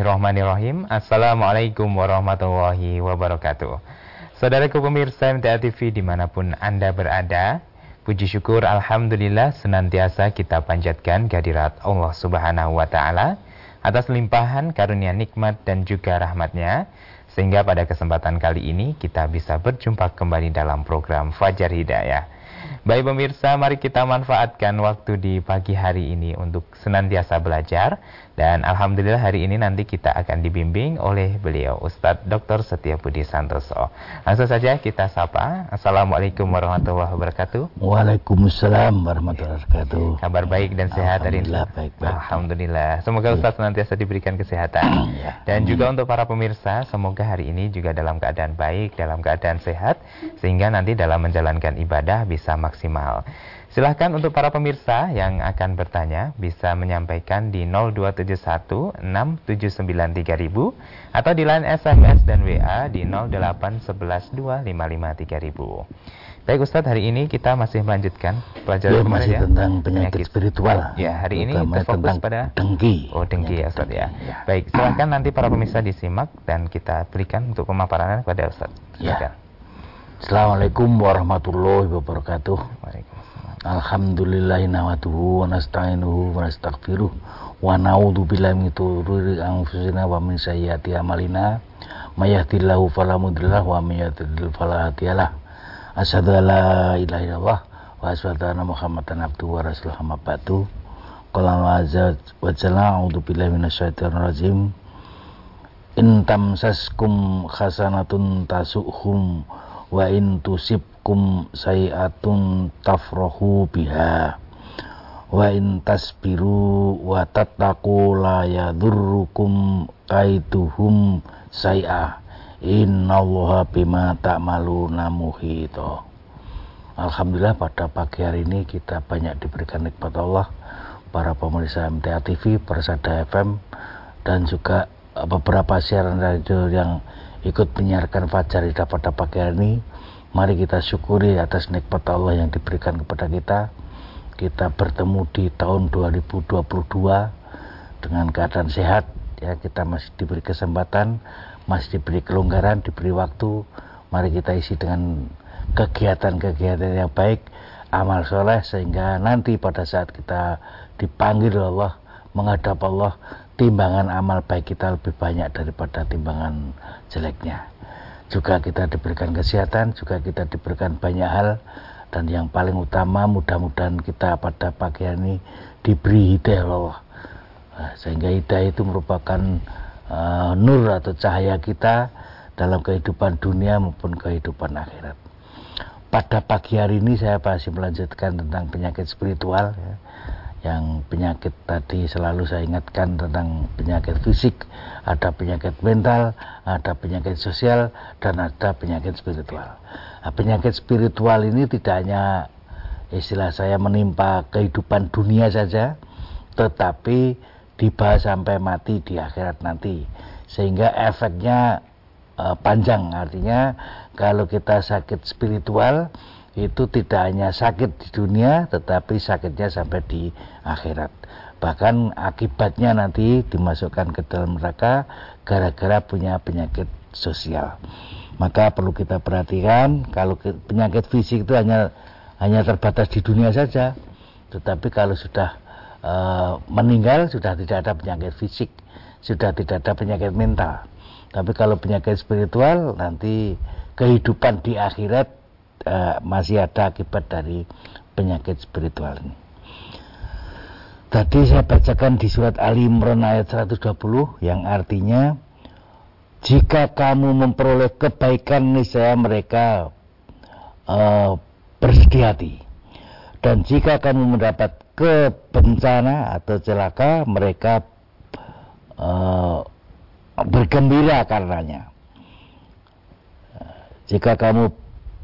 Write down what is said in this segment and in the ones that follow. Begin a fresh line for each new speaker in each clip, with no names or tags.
Bismillahirrahmanirrahim. Assalamualaikum warahmatullahi wabarakatuh. Saudaraku pemirsa MTA TV di mana pun Anda berada, puji syukur Alhamdulillah senantiasa kita panjatkan kehadirat Allah Subhanahu wa Ta'ala atas limpahan karunia nikmat dan juga rahmatnya sehingga pada kesempatan kali ini kita bisa berjumpa kembali dalam program Fajar Hidayah. Baik pemirsa, mari kita manfaatkan waktu di pagi hari ini untuk senantiasa belajar dan alhamdulillah hari ini nanti kita akan dibimbing oleh beliau Ustadz Dr. Setia Budi Santoso. Langsung saja kita sapa. Assalamualaikum warahmatullahi wabarakatuh.
Waalaikumsalam warahmatullahi wabarakatuh.
Kabar baik dan sehat hari ini.
Alhamdulillah baik, baik.
Alhamdulillah. Semoga Ustadz senantiasa diberikan kesehatan.
Ya.
Dan juga untuk para pemirsa, semoga hari ini juga dalam keadaan baik, dalam keadaan sehat sehingga nanti dalam menjalankan ibadah bisa maksimal. Silahkan untuk para pemirsa yang akan bertanya bisa menyampaikan di 0271 679 3000 atau di line SMS dan WA di 0811 255 3000. Baik Ustadz, hari ini kita masih melanjutkan pelajaran
Ya, masih
ya.
tentang penyakit, spiritual.
Ya, hari ini terfokus
tentang
pada
dengki.
Oh, dengki ya
Penyakit
Ustadz ya.
ya.
Baik, silahkan nanti para pemirsa disimak dan kita berikan untuk pemaparannya kepada Ustadz.
Ya. Assalamualaikum warahmatullahi wabarakatuh. Alhamdulillahi nahmaduhu wa nasta'inuhu wa nastaghfiruh wa na'udzu billahi min shururi anfusina wa min sayyiati a'malina. May yahdihillahu fala mudhillalah wa may yudhlil fala hadiyalah asyhadu an la ilaha illallah wa asyhadu anna muhammadan abduhu wa rasuluhu. Amma ba'du. Qala wa jalla a'udzu billahi rajim. In tamsaskum hasanatun tasuhum wa in tusibkum sayi'atun tafrahu biha. Wa in tasbiru wa tattaqu la yadurrukum kaiduhum sayi'ah innallaha bima ta'maluna muhito. Alhamdulillah pada pagi hari ini kita banyak diberikan nikmat Allah para pemirsa MTA TV, Persada FM dan juga beberapa siaran radio yang ikut menyiarkan Fajar Hidayah pada pagi ini. Mari kita syukuri atas nikmat Allah yang diberikan kepada kita. Kita bertemu di tahun 2022 dengan keadaan sehat. Ya, kita masih diberi kesempatan, masih diberi kelonggaran, diberi waktu. Mari kita isi dengan kegiatan-kegiatan yang baik, amal soleh sehingga nanti pada saat kita dipanggil Allah menghadap Allah timbangan amal baik kita lebih banyak daripada timbangan jeleknya. Juga kita diberikan kesehatan juga kita diberikan banyak hal. Dan yang paling utama mudah-mudahan kita pada pagi hari ini diberi hidayah Allah. Nah, sehingga hidayah itu merupakan uh, nur atau cahaya kita dalam kehidupan dunia maupun kehidupan akhirat. Pada pagi hari ini saya masih melanjutkan tentang penyakit spiritual ya. Yang penyakit tadi selalu saya ingatkan tentang penyakit fisik ada penyakit mental ada penyakit sosial dan ada penyakit spiritual. Nah, penyakit spiritual ini tidak hanya istilah saya menimpa kehidupan dunia saja tetapi dibahas sampai mati di akhirat nanti. Sehingga efeknya eh, panjang. Artinya kalau kita sakit spiritual itu tidak hanya sakit di dunia tetapi sakitnya sampai di akhirat. Bahkan akibatnya nanti dimasukkan ke dalam neraka gara-gara punya penyakit sosial. Maka perlu kita perhatikan kalau penyakit fisik itu hanya hanya terbatas di dunia saja. Tetapi kalau sudah eh, meninggal sudah tidak ada penyakit fisik sudah tidak ada penyakit mental. Tapi kalau penyakit spiritual nanti kehidupan di akhirat eh, masih ada akibat dari penyakit spiritual ini. Tadi saya bacakan di surat Ali Imran ayat 120 yang artinya jika kamu memperoleh kebaikan niscaya mereka eh, bersedih hati. Dan jika kamu mendapat kebencana atau celaka mereka eh, bergembira karenanya. Jika kamu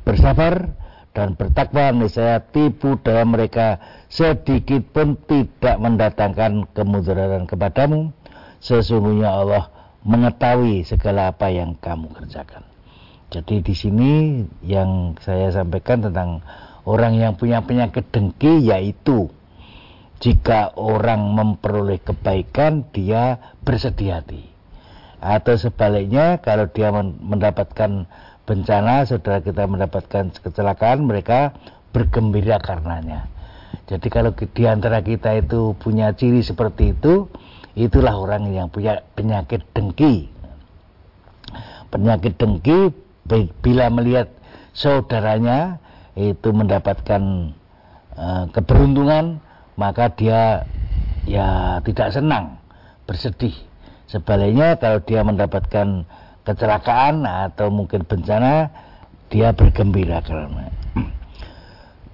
bersabar dan bertakwa, niscaya tipu daya mereka sedikit pun tidak mendatangkan kemudaratan kepadamu. Sesungguhnya Allah mengetahui segala apa yang kamu kerjakan. Jadi di sini yang saya sampaikan tentang orang yang punya penyakit dengki yaitu jika orang memperoleh kebaikan dia bersedih hati. atau sebaliknya kalau dia mendapatkan bencana saudara kita mendapatkan kecelakaan mereka bergembira karenanya. Jadi kalau di antara kita itu punya ciri seperti itu itulah orang yang punya penyakit dengki. Penyakit dengki bila melihat saudaranya itu mendapatkan uh, keberuntungan maka dia ya tidak senang bersedih. Sebaliknya kalau dia mendapatkan kecelakaan atau mungkin bencana dia bergembira karena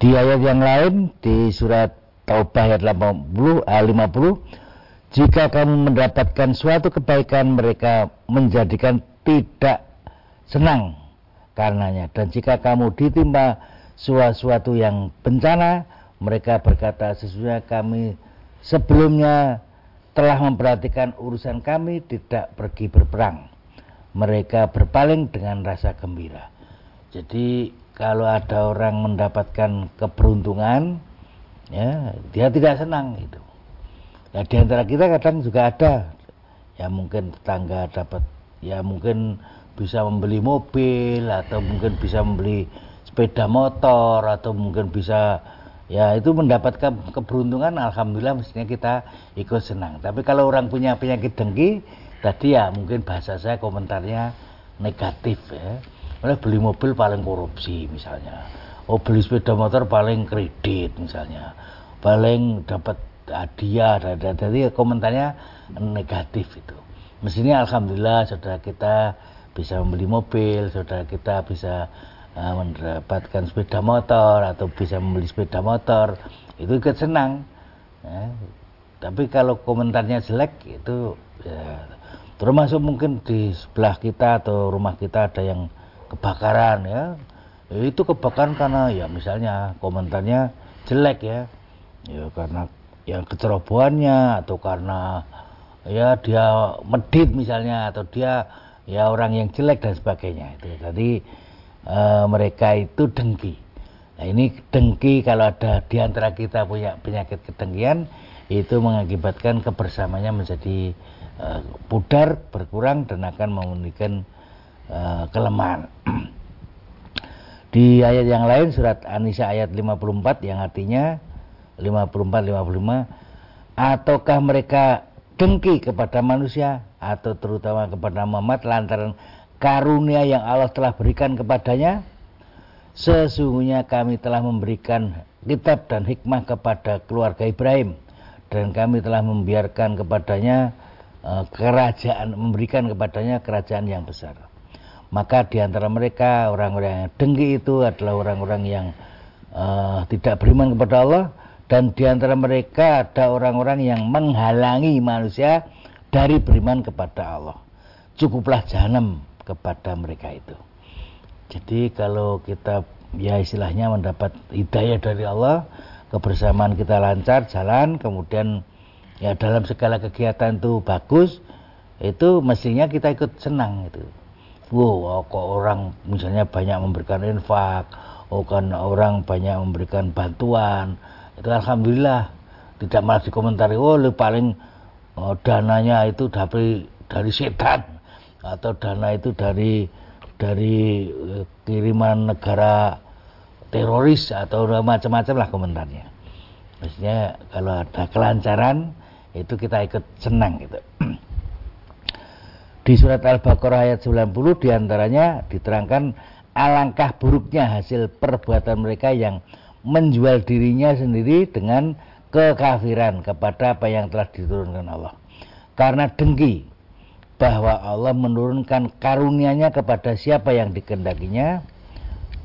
di ayat yang lain di surat Taubah ayat 50, 50 jika kamu mendapatkan suatu kebaikan mereka menjadikan tidak senang karenanya. Dan jika kamu ditimpa sesuatu yang bencana mereka berkata sesungguhnya kami sebelumnya telah memperhatikan urusan kami tidak pergi berperang mereka berpaling dengan rasa gembira. Jadi kalau ada orang mendapatkan keberuntungan ya dia tidak senang itu. Ya di antara kita kadang juga ada. Ya mungkin tetangga dapat ya mungkin bisa membeli mobil atau mungkin bisa membeli sepeda motor atau mungkin bisa ya itu mendapatkan keberuntungan alhamdulillah mestinya kita ikut senang. Tapi kalau orang punya penyakit dengki tadi ya mungkin bahasa saya komentarnya negatif ya. Mereka beli mobil paling korupsi misalnya. Oh beli sepeda motor paling kredit misalnya. Paling dapat hadiah jadi komentarnya negatif itu. Mestinya alhamdulillah saudara kita bisa membeli mobil, saudara kita bisa uh, mendapatkan sepeda motor atau bisa membeli sepeda motor, itu ikut senang. Ya. Tapi kalau komentarnya jelek itu ya, termasuk mungkin di sebelah kita atau rumah kita ada yang kebakaran ya, ya itu kebakaran karena ya misalnya komentarnya jelek ya, ya karena yang kecerobohannya atau karena ya dia medit misalnya atau dia ya orang yang jelek dan sebagainya. Itu jadi e, mereka itu dengki. Nah ini dengki kalau ada di antara kita punya penyakit kedengkian itu mengakibatkan kebersamanya menjadi pudar berkurang dan akan memberikan e, kelemahan. Di ayat yang lain surat An-Nisa ayat 54 yang artinya 54 55 ataukah mereka dengki kepada manusia atau terutama kepada Muhammad lantaran karunia yang Allah telah berikan kepadanya? Sesungguhnya kami telah memberikan kitab dan hikmah kepada keluarga Ibrahim dan kami telah membiarkan kepadanya kerajaan memberikan kepadanya kerajaan yang besar maka di antara mereka orang-orang yang dengki itu adalah orang-orang yang uh, tidak beriman kepada Allah dan di antara mereka ada orang-orang yang menghalangi manusia dari beriman kepada Allah. Cukuplah jahanam kepada mereka itu. Jadi kalau kita ya istilahnya mendapat hidayah dari Allah, kebersamaan kita lancar jalan, kemudian ya dalam segala kegiatan itu bagus, itu mestinya kita ikut senang itu. Wow, kok orang misalnya banyak memberikan infak, oh kan orang banyak memberikan bantuan, itu alhamdulillah tidak malah dikomentari oh lu paling oh, dananya itu dari dari setan atau dana itu dari dari uh, kiriman negara teroris atau macam-macam lah komentarnya. Maksudnya kalau ada kelancaran itu kita ikut senang gitu. Di surat Al-Baqarah ayat 90 di antaranya diterangkan alangkah buruknya hasil perbuatan mereka yang menjual dirinya sendiri dengan kekafiran kepada apa yang telah diturunkan Allah. Karena dengki bahwa Allah menurunkan karunia-Nya kepada siapa yang dikendakinya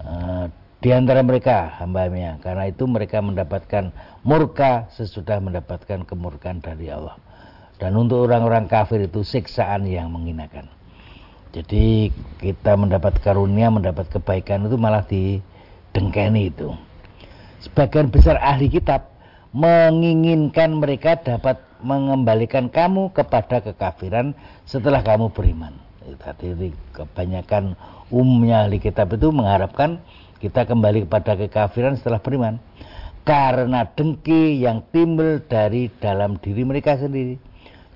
uh, di antara mereka hambanya. Karena itu mereka mendapatkan murka sesudah mendapatkan kemurkaan dari Allah. Dan untuk orang-orang kafir itu siksaan yang menghinakan. Jadi kita mendapat karunia, mendapat kebaikan itu malah didengkeni itu sebagian besar ahli kitab menginginkan mereka dapat mengembalikan kamu kepada kekafiran setelah kamu beriman. Tadi kebanyakan umumnya ahli kitab itu mengharapkan kita kembali kepada kekafiran setelah beriman. Karena dengki yang timbul dari dalam diri mereka sendiri.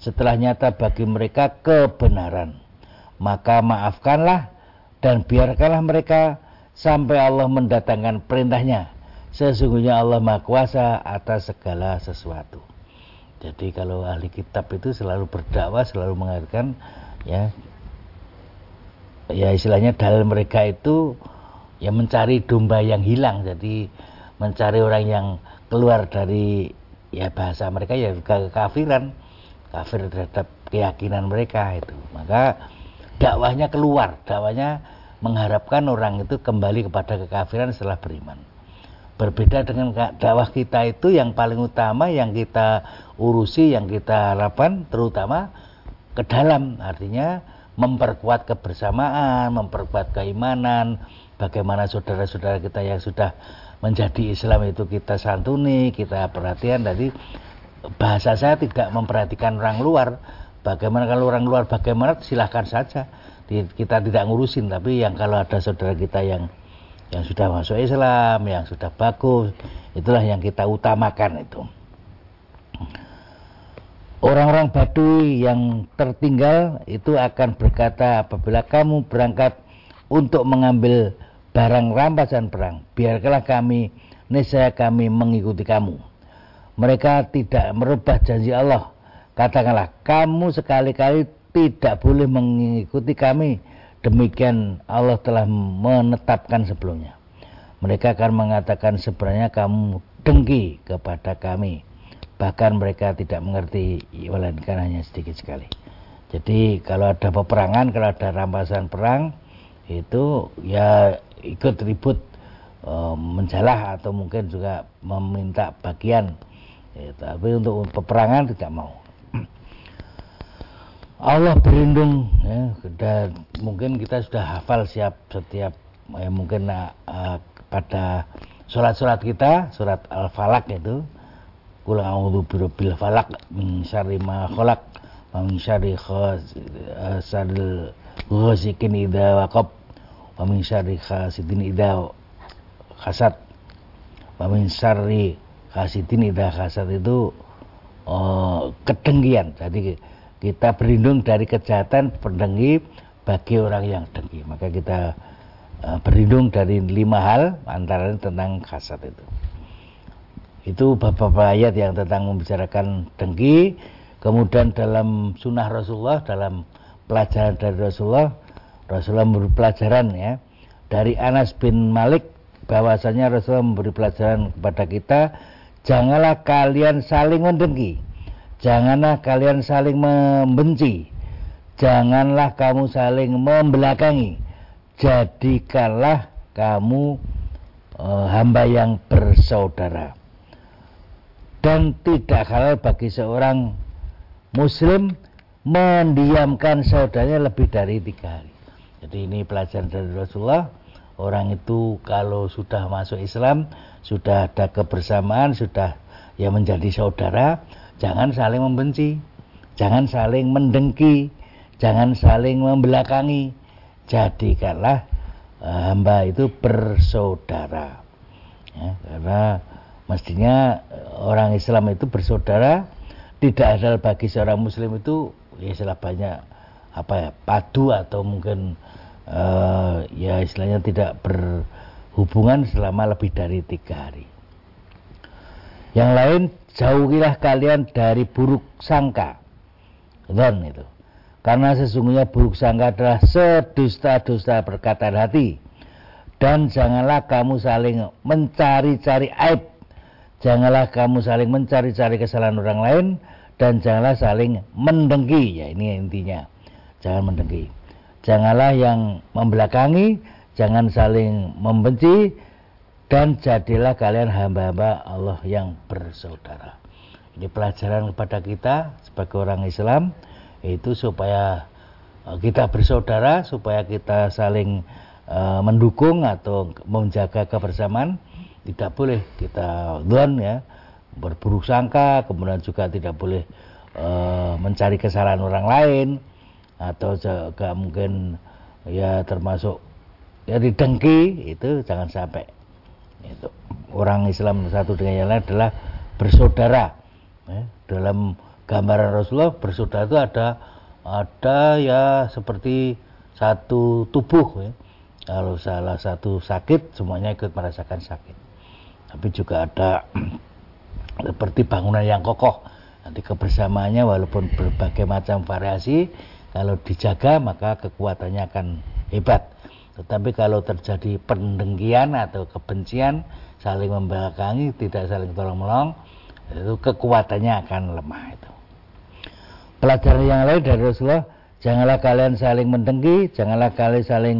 setelah nyata bagi mereka kebenaran. Maka maafkanlah dan biarkanlah mereka sampai Allah mendatangkan perintahnya. Sesungguhnya Allah Maha Kuasa atas segala sesuatu. Jadi kalau ahli kitab itu selalu berdakwah, selalu mengatakan ya ya istilahnya dalil mereka itu ya mencari domba yang hilang. Jadi mencari orang yang keluar dari ya bahasa mereka ya kekafiran kafir terhadap keyakinan mereka itu. Maka dakwahnya keluar. Dakwahnya mengharapkan orang itu kembali kepada kekafiran setelah beriman. Berbeda dengan dakwah kita itu yang paling utama yang kita urusi yang kita harapkan terutama ke dalam. Artinya memperkuat kebersamaan memperkuat keimanan bagaimana saudara-saudara kita yang sudah menjadi Islam itu kita santuni, kita perhatian. Jadi bahasa saya tidak memperhatikan orang luar. Bagaimana kalau orang luar bagaimana silahkan saja. Kita tidak ngurusin, tapi yang kalau ada saudara kita yang yang sudah masuk Islam, yang sudah bagus, itulah yang kita utamakan itu. Orang-orang Baduy yang tertinggal itu akan berkata apabila kamu berangkat untuk mengambil barang rampasan perang, biarkanlah kami, niscaya kami mengikuti kamu. Mereka tidak merubah janji Allah. Katakanlah, kamu sekali-kali tidak boleh mengikuti kami. Demikian Allah telah menetapkan sebelumnya. Mereka akan mengatakan sebenarnya kamu dengki kepada kami. Bahkan mereka tidak mengerti, melainkan hanya sedikit sekali. Jadi kalau ada peperangan, kalau ada rampasan perang, itu ya ikut ribut e, menjalah atau mungkin juga meminta bagian. Ya, tapi untuk peperangan tidak mau. Allah berlindung ya, dan mungkin kita sudah hafal siap setiap ya, mungkin uh, pada surat-surat kita surat al-falak itu kul a'udzu birabbil falak min syarri ma khalaq wa min syarri ghasikin idza waqab wa min syarri hasidin idza hasad wa min syarri hasidin idza hasad itu uh, kedengkian. Jadi kita berlindung dari kejahatan pendengki bagi orang yang dengki. Maka kita uh, berlindung dari lima hal antara tentang hasad itu itu beberapa ayat yang tentang membicarakan dengki. Kemudian dalam sunnah Rasulullah dalam pelajaran dari Rasulullah Rasulullah memberi pelajaran ya. Dari Anas bin Malik bahwasanya Rasulullah memberi pelajaran kepada kita janganlah kalian saling mendengki. Janganlah kalian saling membenci. Janganlah kamu saling membelakangi. Jadikanlah kamu e, hamba yang bersaudara dan tidak halal bagi seorang muslim mendiamkan saudaranya lebih dari tiga hari jadi ini pelajaran dari Rasulullah. Orang itu kalau sudah masuk Islam, sudah ada kebersamaan, sudah ya menjadi saudara, jangan saling membenci, jangan saling mendengki, jangan saling membelakangi. Jadikanlah uh, hamba itu bersaudara. Ya, karena mestinya orang Islam itu bersaudara, tidak ada bagi seorang Muslim itu ya banyak apa ya padu atau mungkin uh, ya istilahnya tidak berhubungan selama lebih dari tiga hari. Yang lain jauhilah kalian dari buruk sangka, don itu. Karena sesungguhnya buruk sangka adalah sedusta-dusta perkataan hati. Dan janganlah kamu saling mencari-cari aib. Janganlah kamu saling mencari-cari kesalahan orang lain. Dan janganlah saling mendengki. Ya ini intinya jangan mendengki. Janganlah yang membelakangi, jangan saling membenci, dan jadilah kalian hamba-hamba Allah yang bersaudara. Ini pelajaran kepada kita sebagai orang Islam, itu supaya eh, kita bersaudara, supaya kita saling uh, mendukung atau menjaga kebersamaan. Tidak boleh kita don ya berburuk sangka, kemudian juga tidak boleh uh, mencari kesalahan orang lain atau juga mungkin ya termasuk ya didengki itu jangan sampai itu orang Islam satu dengan yang lain adalah bersaudara ya, dalam gambaran Rasulullah bersaudara itu ada ada ya seperti satu tubuh ya. Kalau salah satu sakit semuanya ikut merasakan sakit. Tapi juga ada seperti bangunan yang kokoh. Nanti kebersamaannya walaupun berbagai macam variasi kalau dijaga maka kekuatannya akan hebat. Tetapi kalau terjadi pendengkian atau kebencian, saling membelakangi, tidak saling tolong-menolong, itu kekuatannya akan lemah itu. Pelajaran yang lain dari Rasulullah, janganlah kalian saling mendengki, janganlah kalian saling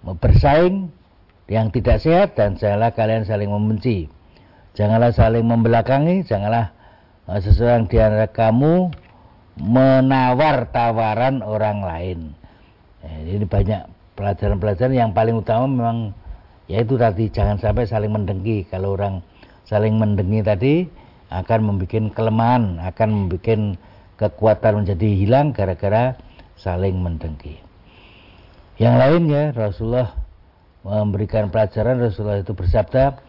bersaing yang tidak sehat dan janganlah kalian saling membenci. Janganlah saling membelakangi, janganlah eh, seseorang di antara kamu menawar tawaran orang lain. Eh, ini banyak pelajaran-pelajaran yang paling utama memang yaitu tadi jangan sampai saling mendengki kalau orang saling mendengki tadi akan membuat kelemahan akan membuat kekuatan menjadi hilang gara-gara saling mendengki yang lainnya Rasulullah memberikan pelajaran Rasulullah itu bersabda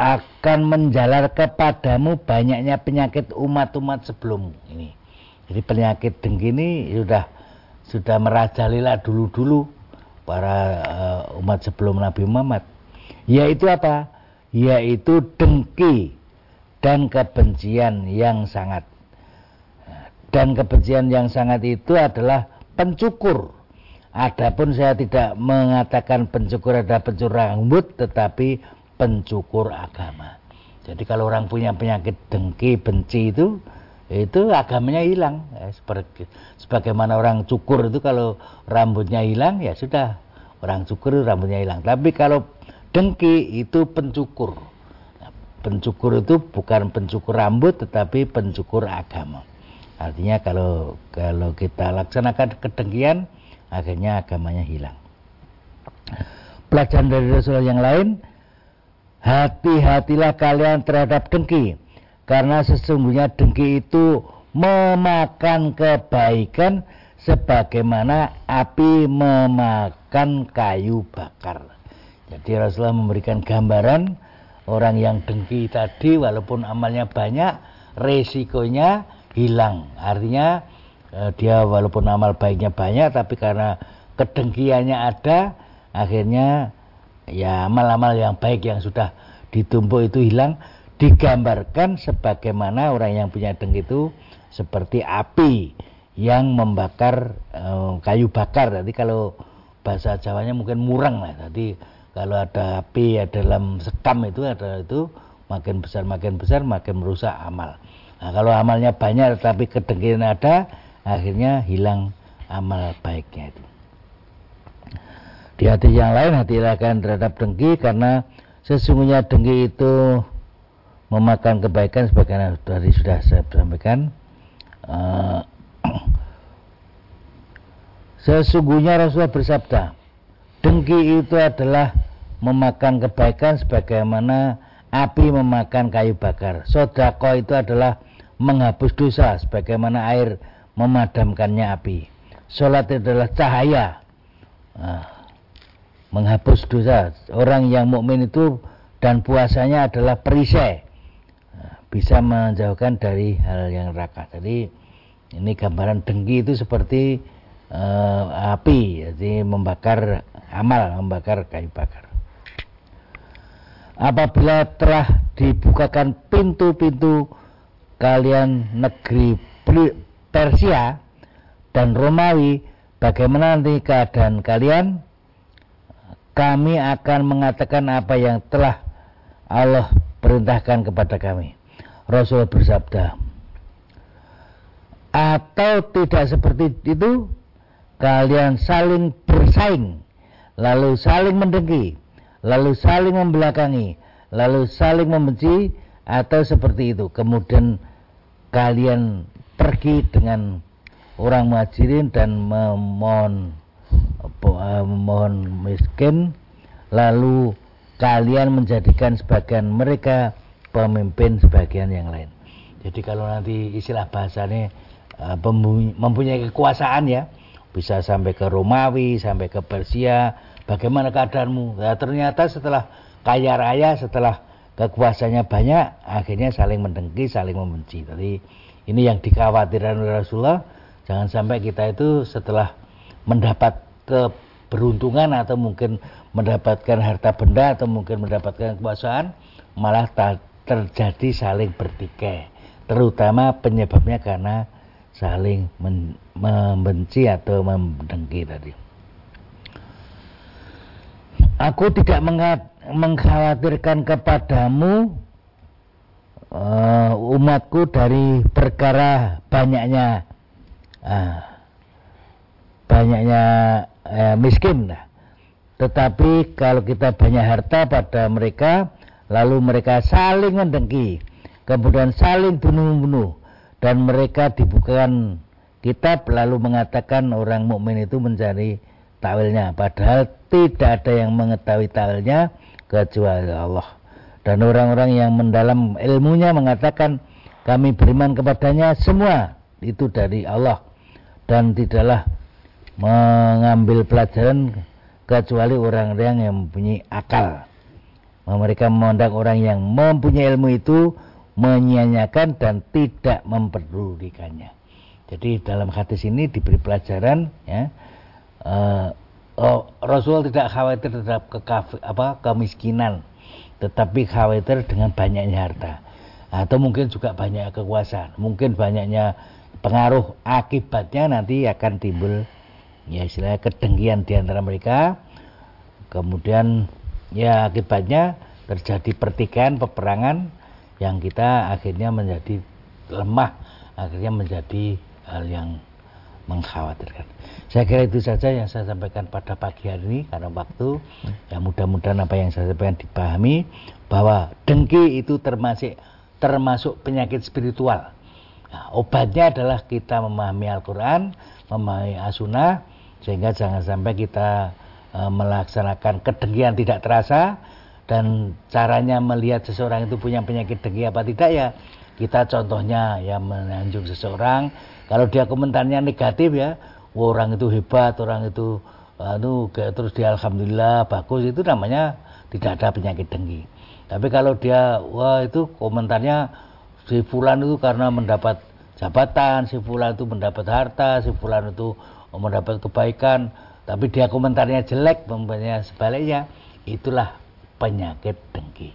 akan menjalar kepadamu banyaknya penyakit umat-umat sebelum ini jadi penyakit dengki ini sudah sudah merajalela dulu-dulu para uh, umat sebelum Nabi Muhammad. Yaitu apa? Yaitu dengki dan kebencian yang sangat. Dan kebencian yang sangat itu adalah pencukur. Adapun saya tidak mengatakan pencukur adalah pencukur rambut, tetapi pencukur agama. Jadi kalau orang punya penyakit dengki, benci itu, itu agamanya hilang. Ya, seperti sebagaimana orang cukur itu kalau rambutnya hilang ya sudah orang cukur rambutnya hilang. Tapi kalau dengki itu pencukur. Nah, pencukur itu bukan pencukur rambut tetapi pencukur agama. Artinya kalau kalau kita laksanakan kedengkian akhirnya agamanya hilang pelajaran dari Rasulullah yang lain hati-hatilah kalian terhadap dengki karena sesungguhnya dengki itu memakan kebaikan sebagaimana api memakan kayu bakar. Jadi Rasulullah memberikan gambaran orang yang dengki tadi walaupun amalnya banyak resikonya hilang. Artinya dia walaupun amal baiknya banyak tapi karena kedengkiannya ada akhirnya ya amal-amal yang baik yang sudah ditumpuk itu hilang digambarkan sebagaimana orang yang punya dengki itu seperti api yang membakar e, kayu bakar. Jadi kalau bahasa Jawanya mungkin murang lah. Jadi kalau ada api ya dalam sekam itu ada itu makin besar makin besar makin merusak amal. Nah, kalau amalnya banyak tetapi kedengkian ada, akhirnya hilang amal baiknya itu. Di hati yang lain hati akan terhadap dengki karena sesungguhnya dengki itu memakan kebaikan sebagaimana tadi sudah saya sampaikan uh, sesungguhnya Rasulullah bersabda dengki itu adalah memakan kebaikan sebagaimana api memakan kayu bakar sodako itu adalah menghapus dosa sebagaimana air memadamkannya api. Sholat adalah cahaya. Uh, menghapus dosa. Orang yang mukmin itu dan puasanya adalah perisai. Bisa menjauhkan dari hal yang neraka. Jadi ini gambaran dengki itu seperti uh, api, jadi membakar amal, membakar kayu bakar. Apabila telah dibukakan pintu-pintu kalian negeri Persia dan Romawi, bagaimana nanti keadaan kalian? Kami akan mengatakan apa yang telah Allah perintahkan kepada kami. Rasul bersabda, atau tidak seperti itu, kalian saling bersaing, lalu saling mendengki, lalu saling membelakangi, lalu saling membenci, atau seperti itu. Kemudian kalian pergi dengan orang muhajirin dan memohon memohon miskin, lalu kalian menjadikan sebagian mereka pemimpin sebagian yang lain. Jadi kalau nanti istilah bahasanya uh, mempunyai kekuasaan ya, bisa sampai ke Romawi, sampai ke Persia, bagaimana keadaanmu? Ya, ternyata setelah kaya raya, setelah kekuasaannya banyak, akhirnya saling mendengki, saling membenci. Jadi Ini yang dikhawatirkan oleh Rasulullah. Jangan sampai kita itu setelah mendapat keberuntungan atau mungkin mendapatkan harta benda atau mungkin mendapatkan kekuasaan malah terjadi saling bertikai terutama penyebabnya karena saling membenci atau mendengki tadi aku tidak mengkhawatirkan kepadamu uh, umatku dari perkara banyaknya uh, banyaknya uh, miskin tetapi kalau kita banyak harta pada mereka lalu mereka saling mendengki kemudian saling bunuh-bunuh dan mereka dibukakan kitab lalu mengatakan orang mukmin itu mencari takwilnya. Padahal tidak ada yang mengetahui takwilnya kecuali Allah dan orang-orang yang mendalam ilmunya mengatakan kami beriman kepadanya semua itu dari Allah dan tidaklah mengambil pelajaran kecuali orang-orang yang mempunyai akal. Mereka memandang orang yang mempunyai ilmu itu menyanyiakan dan tidak memperdulikannya. Jadi dalam hadis ini diberi pelajaran ya uh, Rasul tidak khawatir terhadap kekaf, apa, kemiskinan tetapi khawatir dengan banyaknya harta. Atau mungkin juga banyak kekuasaan. Mungkin banyaknya pengaruh akibatnya nanti akan timbul ya istilahnya kedengkian di antara mereka. Kemudian ya akibatnya terjadi pertikaian peperangan yang kita akhirnya menjadi lemah akhirnya menjadi hal yang mengkhawatirkan. Saya kira itu saja yang saya sampaikan pada pagi hari ini karena waktu. Ya mudah-mudahan apa yang saya sampaikan dipahami bahwa dengki itu termasuk termasuk penyakit spiritual. Nah, obatnya adalah kita memahami Al-Quran, memahami As-Sunnah, sehingga jangan sampai kita e, melaksanakan kedengkian tidak terasa dan caranya melihat seseorang itu punya penyakit dengki apa tidak ya kita contohnya ya menanjung seseorang kalau dia komentarnya negatif ya, orang itu hebat, orang itu anu terus dia alhamdulillah bagus itu namanya tidak ada penyakit dengki. Tapi kalau dia wah itu komentarnya si fulan itu karena mendapat jabatan, si fulan itu mendapat harta, si fulan itu mendapat kebaikan, tapi dia komentarnya jelek, mempunyai sebaliknya, itulah penyakit dengki.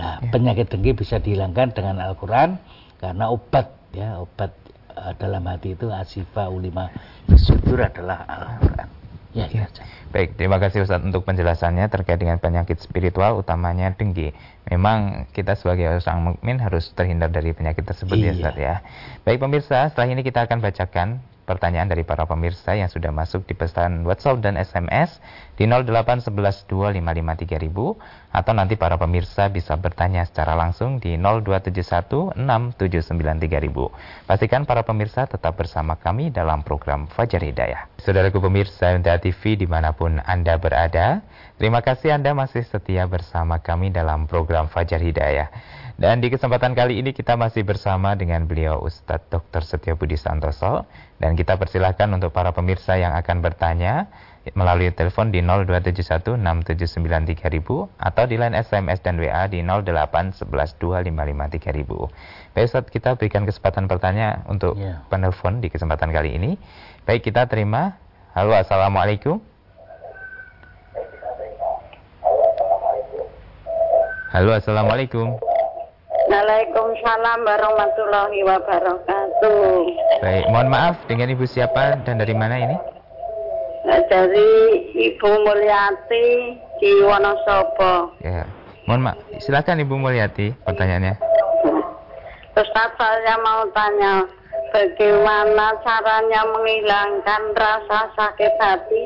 Nah, ya. penyakit dengki bisa dihilangkan dengan Al-Qur'an karena obat ya, obat uh, dalam hati itu asifa ulima bersyukur adalah Al-Quran.
Ya, ya. Baik, terima kasih Ustaz untuk penjelasannya terkait dengan penyakit spiritual utamanya dengki. Memang kita sebagai orang mukmin harus terhindar dari penyakit tersebut ya, iya. ya Ustaz ya. Baik pemirsa, setelah ini kita akan bacakan pertanyaan dari para pemirsa yang sudah masuk di pesan WhatsApp dan SMS di 08112553000 atau nanti para pemirsa bisa bertanya secara langsung di 02716793000. Pastikan para pemirsa tetap bersama kami dalam program Fajar Hidayah. Saudaraku pemirsa MTA TV di mana pun Anda berada, terima kasih Anda masih setia bersama kami dalam program Fajar Hidayah. Dan di kesempatan kali ini kita masih bersama dengan beliau Ustadz Dr. Setia Budi Santoso dan kita persilahkan untuk para pemirsa yang akan bertanya melalui telepon di 02716793000 atau di line SMS dan WA di 08112553000. Baik Ustadz, kita berikan kesempatan bertanya untuk yeah. penelpon di kesempatan kali ini. Baik, kita terima. Halo, Assalamualaikum. Halo, Assalamualaikum.
Waalaikumsalam warahmatullahi wabarakatuh.
Baik, mohon maaf dengan Ibu siapa dan dari mana ini?
Dari Ibu Mulyati di Wonosobo.
Ya, mohon maaf. Silakan Ibu Mulyati pertanyaannya.
Ustaz saya mau tanya, bagaimana caranya menghilangkan rasa sakit hati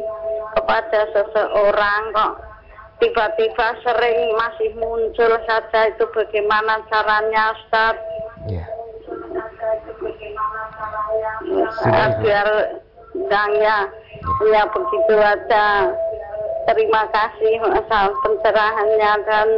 kepada seseorang kok tiba-tiba sering masih muncul saja itu bagaimana caranya Ustaz? Ya. Sudah, biar ya ya begitu aja. Terima kasih asal pencerahannya dan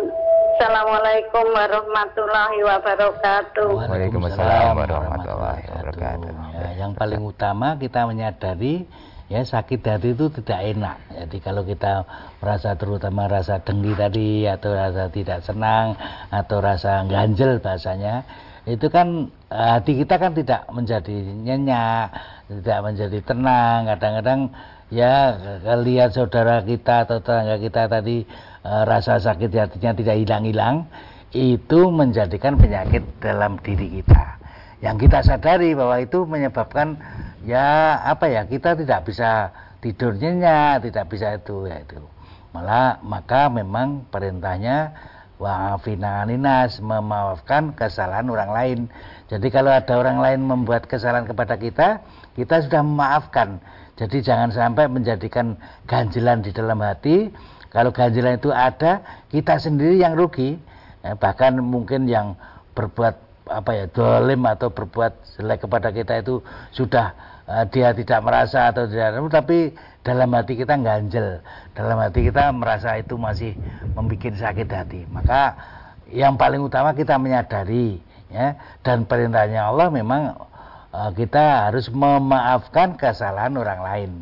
Assalamualaikum warahmatullahi wabarakatuh.
Waalaikumsalam warahmatullahi wabarakatuh.
Ya, yang paling utama kita menyadari ya sakit hati itu tidak enak jadi kalau kita merasa terutama rasa dengki tadi atau rasa tidak senang atau rasa ganjel bahasanya itu kan eh, hati kita kan tidak menjadi nyenyak, tidak menjadi tenang. Kadang-kadang ya lihat saudara kita atau tetangga kita tadi uh, rasa sakit hatinya tidak hilang-hilang, itu menjadikan penyakit dalam diri kita. Yang kita sadari bahwa itu menyebabkan ya apa ya kita tidak bisa tidur nyenyak, tidak bisa itu ya itu. Malah maka memang perintahnya Wa'afina aninas memaafkan kesalahan orang lain. Jadi kalau ada orang lain membuat kesalahan kepada kita, kita sudah memaafkan. Jadi jangan sampai menjadikan ganjilan di dalam hati. Kalau ganjilan itu ada, kita sendiri yang rugi. Eh, bahkan mungkin yang berbuat apa ya dolim atau berbuat jelek kepada kita itu sudah uh, dia tidak merasa atau tidak. Tapi dalam hati kita ganjel. Dalam hati kita merasa itu masih membuat sakit hati. Maka yang paling utama kita menyadari ya. Dan perintahnya Allah memang uh, kita harus memaafkan kesalahan orang lain.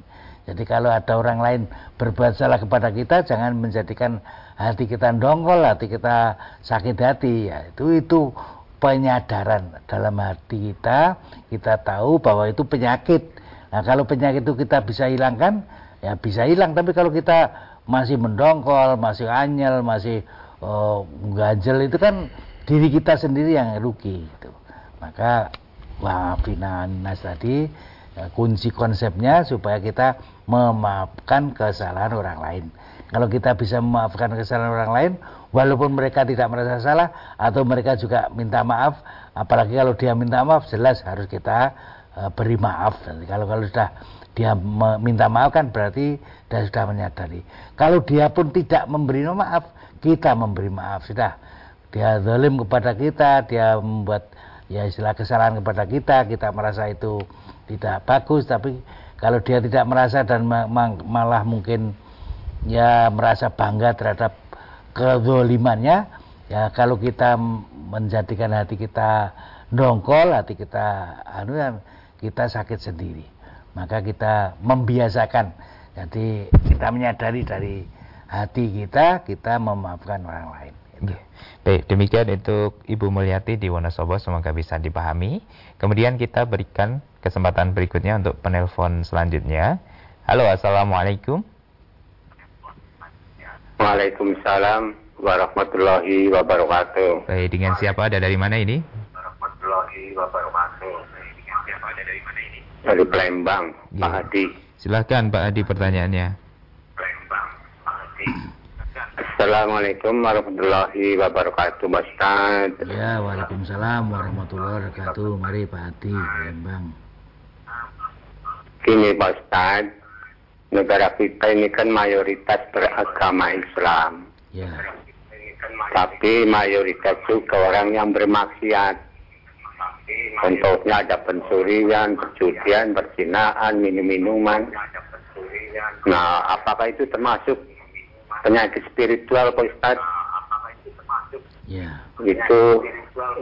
Jadi kalau ada orang lain berbuat salah kepada kita jangan menjadikan hati kita dongkol hati kita sakit hati. Ya itu itu penyadaran dalam hati kita kita tahu bahwa itu penyakit. Nah kalau penyakit itu kita bisa hilangkan ya bisa hilang. Tapi kalau kita masih mendongkol masih anyel masih uh, ganjel itu kan diri kita sendiri yang rugi gitu. maka wafinan nas tadi ya, kunci konsepnya supaya kita memaafkan kesalahan orang lain. Kalau kita bisa memaafkan kesalahan orang lain walaupun mereka tidak merasa salah atau mereka juga minta maaf apalagi kalau dia minta maaf jelas harus kita uh, beri maaf Jadi kalau kalau sudah dia minta maaf kan berarti dia sudah menyadari. Kalau dia pun tidak memberi maaf, kita memberi maaf sudah. Dia zalim kepada kita, dia membuat ya istilah kesalahan kepada kita, kita merasa itu tidak bagus, tapi kalau dia tidak merasa dan malah mungkin ya merasa bangga terhadap kezolimannya, ya kalau kita menjadikan hati kita dongkol, hati kita anu kita sakit sendiri maka kita membiasakan jadi kita menyadari dari hati kita kita memaafkan orang lain
gitu. Baik, demikian untuk Ibu Mulyati di Wonosobo semoga bisa dipahami. Kemudian kita berikan kesempatan berikutnya untuk penelpon selanjutnya. Halo, Assalamualaikum.
Waalaikumsalam warahmatullahi wabarakatuh.
Baik, dengan siapa? Ada dari mana ini?
Warahmatullahi wabarakatuh dari Palembang, ya. Pak Hadi.
Silahkan Pak Hadi pertanyaannya.
Palembang, Pak Hadi. Assalamualaikum warahmatullahi wabarakatuh, Pak Ustaz.
Ya, Waalaikumsalam warahmatullahi wabarakatuh. Mari Pak Hadi, Palembang.
Gini Pak Ustaz, negara kita ini kan mayoritas beragama Islam.
Ya.
Tapi mayoritas juga orang yang bermaksiat. Contohnya ada pencurian, perjudian, perzinaan, minum-minuman. Nah, apakah itu termasuk penyakit spiritual, Pak Ustaz?
Ya.
Itu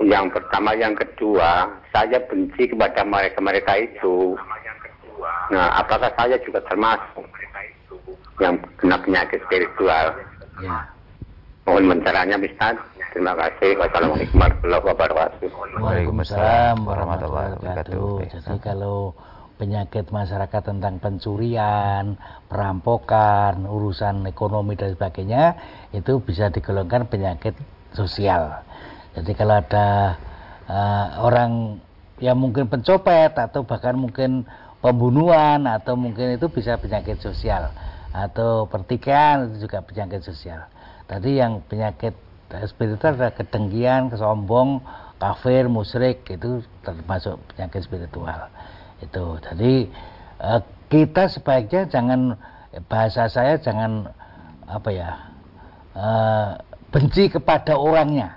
yang pertama. Yang kedua, saya benci kepada mereka-mereka itu. Nah, apakah saya juga termasuk yang kena penyakit spiritual?
Ya.
Mohon mencaranya, Ustaz. Terima kasih. Wassalamualaikum warahmatullahi wabarakatuh.
Waalaikumsalam warahmatullahi wabarakatuh. Jadi kalau penyakit masyarakat tentang pencurian, perampokan, urusan ekonomi dan sebagainya itu bisa digolongkan penyakit sosial. Jadi kalau ada uh, orang yang mungkin pencopet atau bahkan mungkin pembunuhan atau mungkin itu bisa penyakit sosial atau pertikaian itu juga penyakit sosial. Tadi yang penyakit spiritual adalah kedengkian, kesombong, kafir, musyrik itu termasuk penyakit spiritual. Itu. Jadi eh, kita sebaiknya jangan bahasa saya jangan apa ya eh, benci kepada orangnya,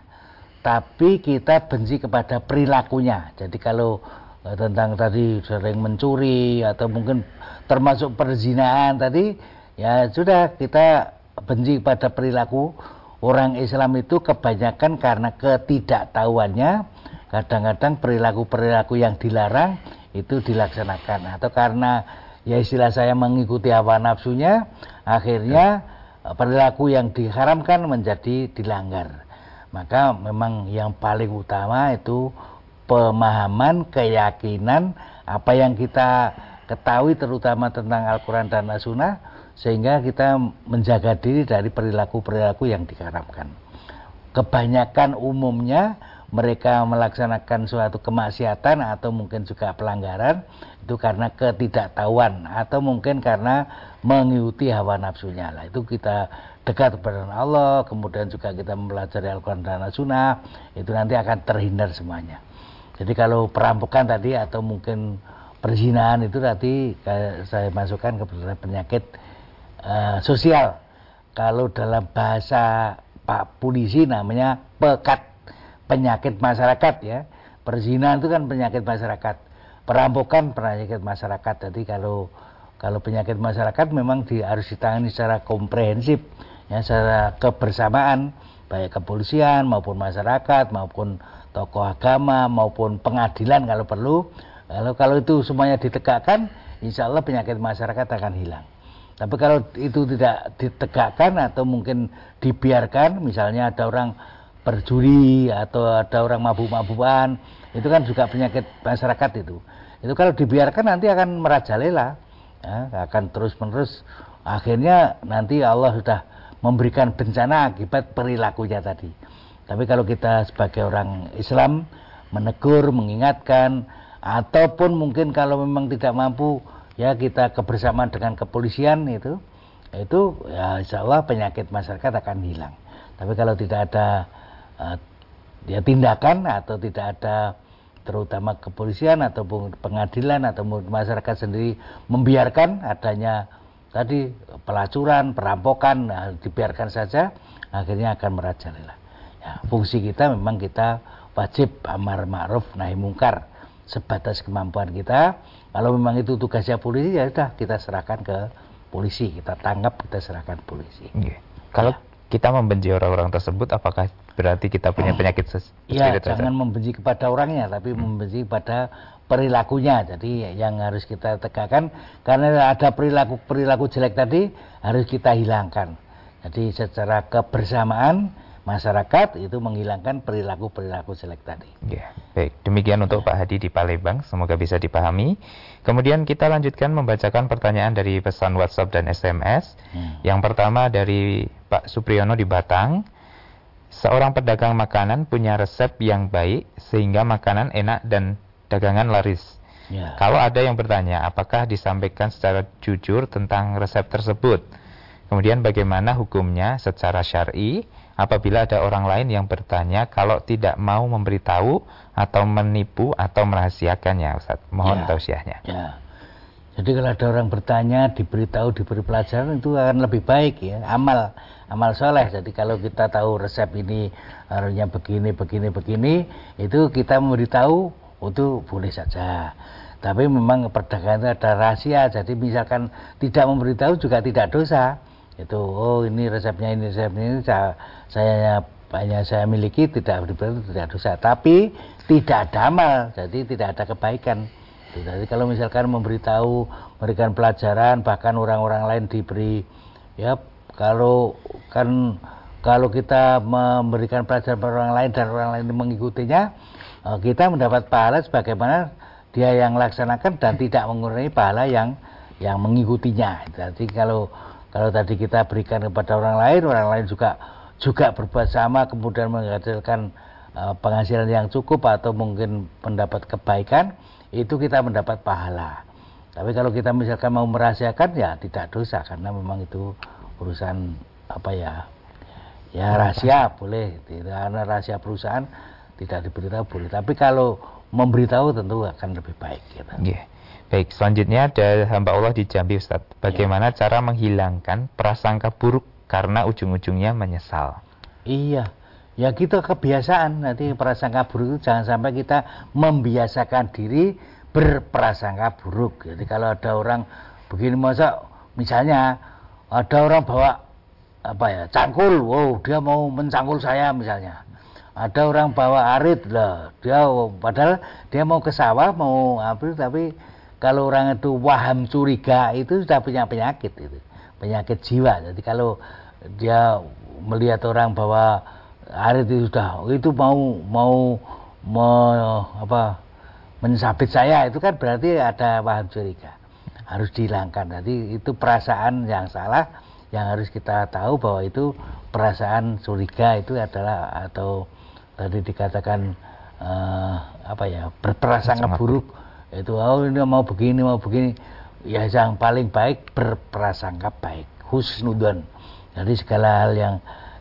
tapi kita benci kepada perilakunya. Jadi kalau tentang tadi sering mencuri atau mungkin termasuk perzinaan tadi ya sudah kita benci pada perilaku orang Islam itu kebanyakan karena ketidaktahuannya. Kadang-kadang perilaku-perilaku yang dilarang itu dilaksanakan. Atau karena ya istilah saya mengikuti hawa nafsunya akhirnya eh, perilaku yang diharamkan menjadi dilanggar. Maka memang yang paling utama itu pemahaman, keyakinan apa yang kita ketahui terutama tentang Al-Quran dan As-Sunnah sehingga kita menjaga diri dari perilaku-perilaku yang diharapkan. Kebanyakan umumnya mereka melaksanakan suatu kemaksiatan atau mungkin juga pelanggaran itu karena ketidaktahuan atau mungkin karena mengikuti hawa nafsunya lah itu kita dekat kepada Allah kemudian juga kita mempelajari Al-Quran dan Sunnah itu nanti akan terhindar semuanya jadi kalau perampokan tadi atau mungkin perzinahan itu tadi saya masukkan kepada penyakit uh, sosial. Kalau dalam bahasa Pak Polisi namanya pekat penyakit masyarakat ya. Perzinahan itu kan penyakit masyarakat. Perampokan penyakit masyarakat. Jadi kalau kalau penyakit masyarakat memang di, harus ditangani secara komprehensif ya secara kebersamaan. Baik kepolisian maupun masyarakat maupun tokoh agama maupun pengadilan kalau perlu. Kalau kalau itu semuanya ditegakkan insya Allah penyakit masyarakat akan hilang. Tapi kalau itu tidak ditegakkan atau mungkin dibiarkan misalnya ada orang berjuri atau ada orang mabuk-mabukan itu kan juga penyakit masyarakat itu. Itu kalau dibiarkan nanti akan merajalela. Ya, akan terus menerus akhirnya nanti Allah sudah memberikan bencana akibat perilakunya tadi tapi kalau kita sebagai orang Islam menegur mengingatkan ataupun mungkin kalau memang tidak mampu ya kita kebersamaan dengan kepolisian itu itu ya insya Allah penyakit masyarakat akan hilang tapi kalau tidak ada uh, ya tindakan atau tidak ada terutama kepolisian ataupun pengadilan atau masyarakat sendiri membiarkan adanya tadi pelacuran, perampokan nah, dibiarkan saja akhirnya akan merajalela. Fungsi kita memang kita wajib amar ma'ruf nahi mungkar sebatas kemampuan kita. Kalau memang itu tugasnya polisi ya sudah kita serahkan ke polisi, kita tangkap, kita serahkan polisi.
Yeah. Kalau ya kita membenci orang-orang tersebut apakah berarti kita punya oh. penyakit
ya jangan membenci kepada orangnya tapi hmm. membenci pada perilakunya jadi yang harus kita tegakkan karena ada perilaku perilaku jelek tadi harus kita hilangkan jadi secara kebersamaan masyarakat itu menghilangkan perilaku-perilaku jelek tadi.
Ya, baik. Demikian untuk Pak Hadi di Palembang, semoga bisa dipahami. Kemudian kita lanjutkan membacakan pertanyaan dari pesan WhatsApp dan SMS. Hmm. Yang pertama dari Pak Supriyono di Batang. Seorang pedagang makanan punya resep yang baik sehingga makanan enak dan dagangan laris. Ya. Kalau ada yang bertanya, apakah disampaikan secara jujur tentang resep tersebut? Kemudian bagaimana hukumnya secara syar'i? Apabila ada orang lain yang bertanya kalau tidak mau memberitahu atau menipu atau merahasiakannya Ustaz. Mohon ya, tausiahnya.
Ya. Jadi kalau ada orang bertanya, diberitahu, diberi pelajaran itu akan lebih baik ya. Amal amal soleh. Jadi kalau kita tahu resep ini harusnya begini, begini, begini, itu kita memberitahu itu boleh saja. Tapi memang perdagangan itu ada rahasia. Jadi misalkan tidak memberitahu juga tidak dosa itu oh ini resepnya ini resepnya ini saya, saya banyak saya miliki tidak diberi tidak dosa. Tapi tidak ada amal jadi tidak ada kebaikan. Jadi kalau misalkan memberitahu memberikan pelajaran bahkan orang-orang lain diberi ya kalau kan kalau kita memberikan pelajaran pada orang lain dan orang lain mengikutinya eh, kita mendapat pahala sebagaimana dia yang laksanakan dan tidak mengurangi pahala yang yang mengikutinya. Jadi kalau kalau tadi kita berikan kepada orang lain, orang lain juga juga berbuat sama kemudian menghasilkan uh, penghasilan yang cukup atau mungkin mendapat kebaikan, itu kita mendapat pahala. Tapi kalau kita misalkan mau merahasiakan ya tidak dosa karena memang itu urusan apa ya ya rahasia boleh tidak karena rahasia perusahaan tidak diberitahu boleh tapi kalau memberitahu tentu akan lebih baik gitu.
Yeah. Baik, selanjutnya ada hamba Allah di Jambi Ustaz. Bagaimana ya. cara menghilangkan prasangka buruk karena ujung-ujungnya menyesal?
Iya, ya kita kebiasaan nanti prasangka buruk itu jangan sampai kita membiasakan diri berprasangka buruk. Jadi kalau ada orang begini masa misalnya ada orang bawa apa ya cangkul, wow dia mau mencangkul saya misalnya. Ada orang bawa arit lah, dia padahal dia mau ke sawah mau apa tapi kalau orang itu waham curiga itu sudah punya penyakit itu. Penyakit jiwa. Jadi kalau dia melihat orang bahwa hari itu sudah itu mau mau mau apa mensabit saya itu kan berarti ada paham curiga. Harus dihilangkan. Jadi itu perasaan yang salah yang harus kita tahu bahwa itu perasaan curiga itu adalah atau tadi dikatakan uh, apa ya berprasangka buruk itu oh ini mau begini mau begini. Ya yang paling baik berprasangka baik husnudon jadi segala hal yang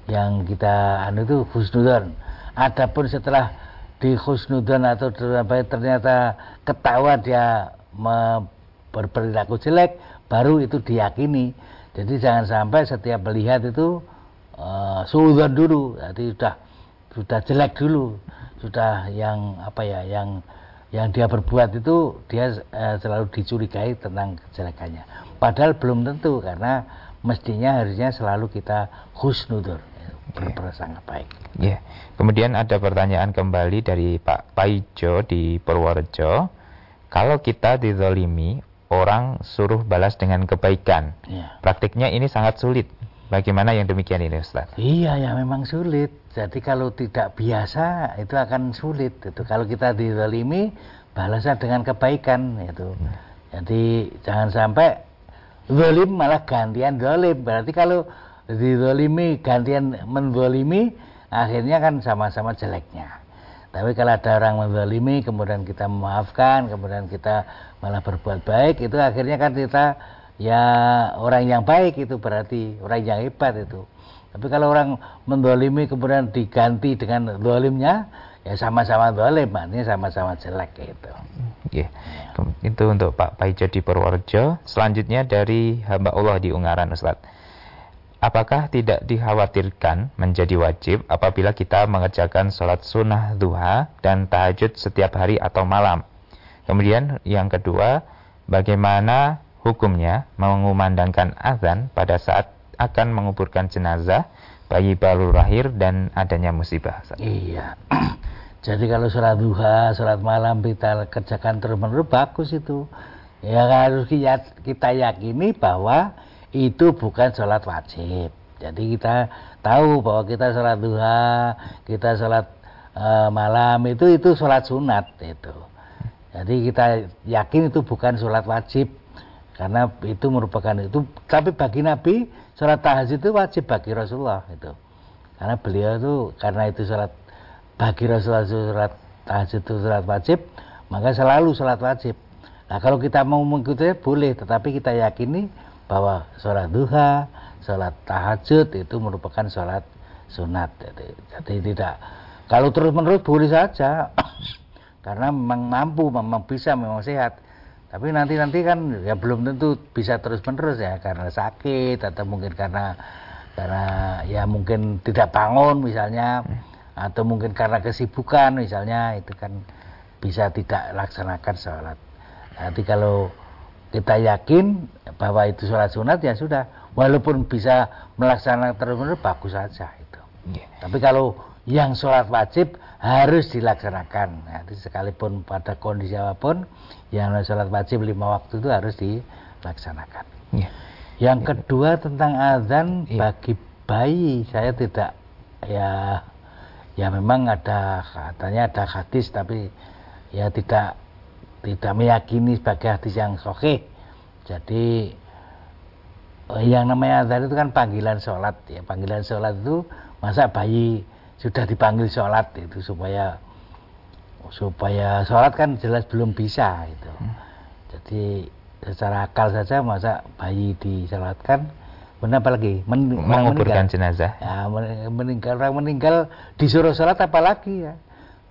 yang kita anu itu husnudon adapun setelah di husnudon atau ternyata ketawa dia berperilaku jelek baru itu diyakini. Jadi jangan sampai setiap melihat itu uh, dulu. Jadi sudah sudah jelek dulu. Sudah yang apa ya yang yang dia berbuat itu dia uh, selalu dicurigai tentang kejelekannya padahal belum tentu karena mestinya harusnya selalu kita husnudur berprasangka baik.
Ya. Yeah. Kemudian ada pertanyaan kembali dari Pak Paijo di Purworejo. Kalau kita dizolimi, orang suruh balas dengan kebaikan. Yeah. Praktiknya ini sangat sulit. Bagaimana yang demikian ini Ustaz?
Iya ya memang sulit. Jadi kalau tidak biasa itu akan sulit. Itu kalau kita dizolimi balasnya dengan kebaikan itu. Hmm. Jadi jangan sampai zolim malah gantian zolim. Berarti kalau dizolimi gantian menzolimi akhirnya kan sama-sama jeleknya tapi kalau ada orang menzolimi kemudian kita memaafkan kemudian kita malah berbuat baik itu akhirnya kan kita ya orang yang baik itu berarti orang yang hebat itu tapi kalau orang mendolimi kemudian diganti dengan dolimnya ya sama-sama dolim artinya sama-sama jelek itu
yeah. itu untuk Pak Paijo di Purworejo selanjutnya dari hamba Allah di Ungaran Ustadz Apakah tidak dikhawatirkan menjadi wajib apabila kita mengerjakan sholat sunnah duha dan tahajud setiap hari atau malam? Kemudian yang kedua, bagaimana hukumnya mengumandangkan azan pada saat akan menguburkan jenazah bayi baru lahir dan adanya musibah?
Iya. Jadi kalau sholat duha, sholat malam kita kerjakan terus menerus bagus itu. Ya harus kita yakini bahwa itu bukan sholat wajib jadi kita tahu bahwa kita sholat duha kita sholat e, malam itu itu sholat sunat itu jadi kita yakin itu bukan sholat wajib karena itu merupakan itu. Tapi bagi Nabi sholat tahajud itu wajib bagi Rasulullah itu karena beliau itu karena itu sholat bagi Rasulullah itu sholat tahajud itu sholat wajib maka selalu sholat wajib. Nah kalau kita mau mengikuti boleh. Tetapi kita yakini bahwa sholat duha, sholat tahajud itu merupakan sholat sunat. Jadi, jadi tidak. Kalau terus menerus boleh saja. Karena memang mampu, memang bisa, memang sehat. Tapi nanti nanti kan ya belum tentu bisa terus menerus ya karena sakit atau mungkin karena karena ya mungkin tidak bangun misalnya atau mungkin karena kesibukan misalnya itu kan bisa tidak laksanakan sholat. Nanti kalau kita yakin bahwa itu sholat sunat ya sudah walaupun bisa melaksanakan terus menerus bagus saja itu yeah. tapi kalau yang sholat wajib harus dilaksanakan nah, sekalipun pada kondisi apa pun yang sholat wajib lima waktu itu harus dilaksanakan yeah. yang yeah. kedua tentang azan yeah. bagi bayi saya tidak ya ya memang ada katanya ada hadis tapi ya tidak tidak meyakini sebagai hadis yang sahih. Jadi eh, yang namanya azan itu kan panggilan sholat ya panggilan sholat itu masa bayi sudah dipanggil sholat itu supaya supaya sholat kan jelas belum bisa itu hmm. jadi secara akal saja masa bayi disolatkan benar apa lagi?
Men menguburkan jenazah.
Ya, meninggal orang meninggal disuruh sholat apalagi ya?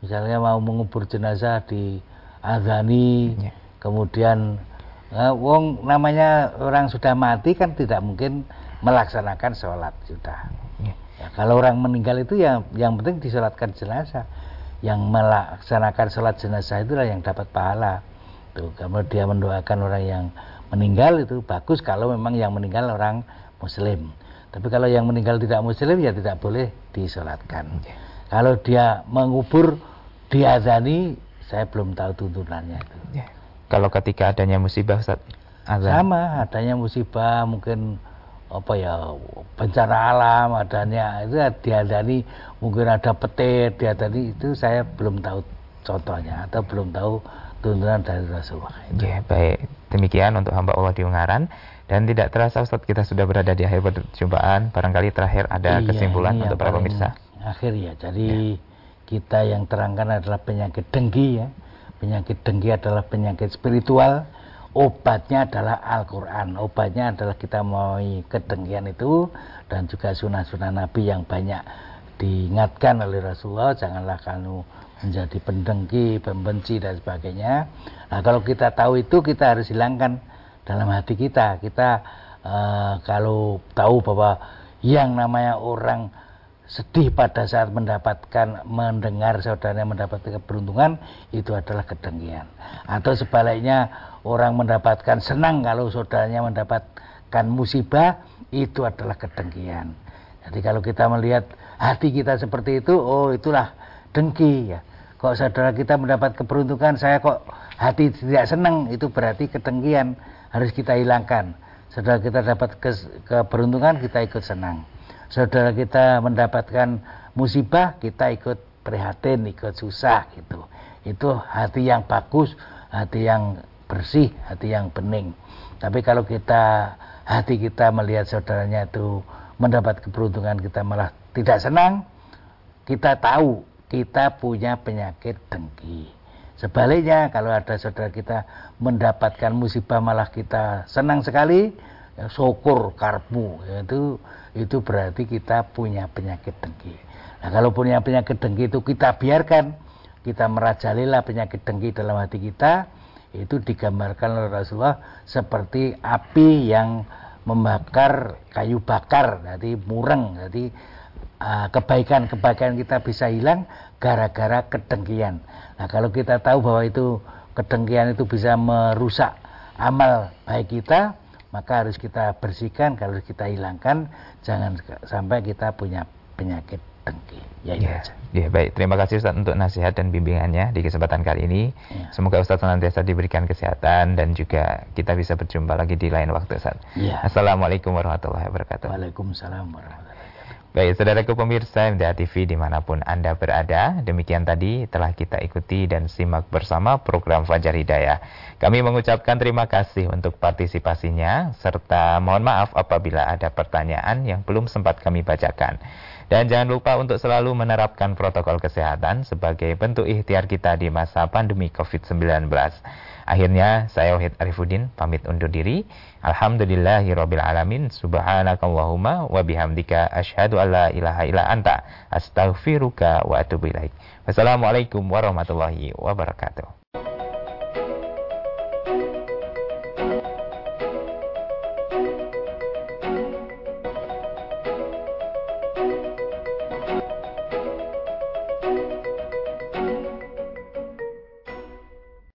Misalnya mau mengubur jenazah di azani ya. kemudian uh, wong namanya orang sudah mati kan tidak mungkin melaksanakan sholat sudah ya. Kalau orang meninggal itu ya yang penting disolatkan jenazah yang melaksanakan sholat jenazah itulah yang dapat pahala tuh kalau dia mendoakan orang yang meninggal itu bagus kalau memang yang meninggal orang muslim tapi kalau yang meninggal tidak muslim ya tidak boleh disolatkan ya. kalau dia mengubur diazani saya belum tahu tuntunannya itu. Ya.
Kalau ketika adanya musibah Ustaz,
azan. Sama, adanya musibah mungkin apa ya bencana alam adanya itu diadani mungkin ada petir diadani itu saya belum tahu contohnya atau belum tahu tuntunan dari Rasulullah.
Ya, baik. Demikian untuk hamba Allah di Ungaran. Dan tidak terasa Ustaz kita sudah berada di akhir perjumpaan. Barangkali terakhir ada iya, kesimpulan untuk para pemirsa.
Akhir ya. Jadi ya. kita yang terangkan adalah penyakit dengki ya. Penyakit dengki adalah penyakit spiritual. Obatnya adalah Al-Quran. Obatnya adalah kita mau kedengkian itu dan juga sunnah-sunnah Nabi yang banyak diingatkan oleh Rasulullah. Janganlah kamu menjadi pendengki, pembenci dan sebagainya. Nah kalau kita tahu itu kita harus hilangkan dalam hati kita. Kita uh, kalau tahu bahwa yang namanya orang sedih pada saat mendapatkan mendengar saudaranya mendapatkan keberuntungan itu adalah kedengkian. Atau sebaliknya orang mendapatkan senang kalau saudaranya mendapatkan musibah itu adalah kedengkian. Jadi kalau kita melihat hati kita seperti itu oh itulah dengki ya. Kok saudara kita mendapat keberuntungan saya kok hati tidak senang itu berarti kedengkian harus kita hilangkan. Saudara kita dapat keberuntungan kita ikut senang saudara kita mendapatkan musibah kita ikut prihatin ikut susah gitu. Itu hati yang bagus hati yang bersih hati yang bening. Tapi kalau kita hati kita melihat saudaranya itu mendapat keberuntungan kita malah tidak senang kita tahu kita punya penyakit dengki. Sebaliknya kalau ada saudara kita mendapatkan musibah malah kita senang sekali, syukur karbu, itu itu berarti kita punya penyakit dengki. Nah kalau punya penyakit dengki itu kita biarkan, kita merajalilah penyakit dengki dalam hati kita, itu digambarkan oleh Rasulullah seperti api yang membakar kayu bakar, jadi mureng, jadi ah, kebaikan-kebaikan kita bisa hilang gara-gara kedengkian. Nah kalau kita tahu bahwa itu kedengkian itu bisa merusak amal baik kita, maka harus kita bersihkan, kalau kita hilangkan, jangan sampai kita punya penyakit dengki.
Ya, ya, ya, baik. Terima kasih Ustaz untuk nasihat dan bimbingannya di kesempatan kali ini. Ya. Semoga Ustaz senantiasa diberikan kesehatan dan juga kita bisa berjumpa lagi di lain waktu Ustaz. Ya. Assalamualaikum warahmatullahi wabarakatuh.
Waalaikumsalam warahmatullahi wabarakatuh.
Baik, saudaraku pemirsa MDA TV di mana pun Anda berada, demikian tadi telah kita ikuti dan simak bersama program Fajar Hidayah. Kami mengucapkan terima kasih untuk partisipasinya, serta mohon maaf apabila ada pertanyaan yang belum sempat kami bacakan. Dan jangan lupa untuk selalu menerapkan protokol kesehatan sebagai bentuk ikhtiar kita di masa pandemi COVID-19. Akhirnya saya Wahid Arifuddin pamit undur diri. Alhamdulillahirabbil alamin. Subhanakallahumma wa bihamdika asyhadu alla ilaha illa anta astaghfiruka wa atubu ilaik. Wassalamualaikum warahmatullahi wabarakatuh.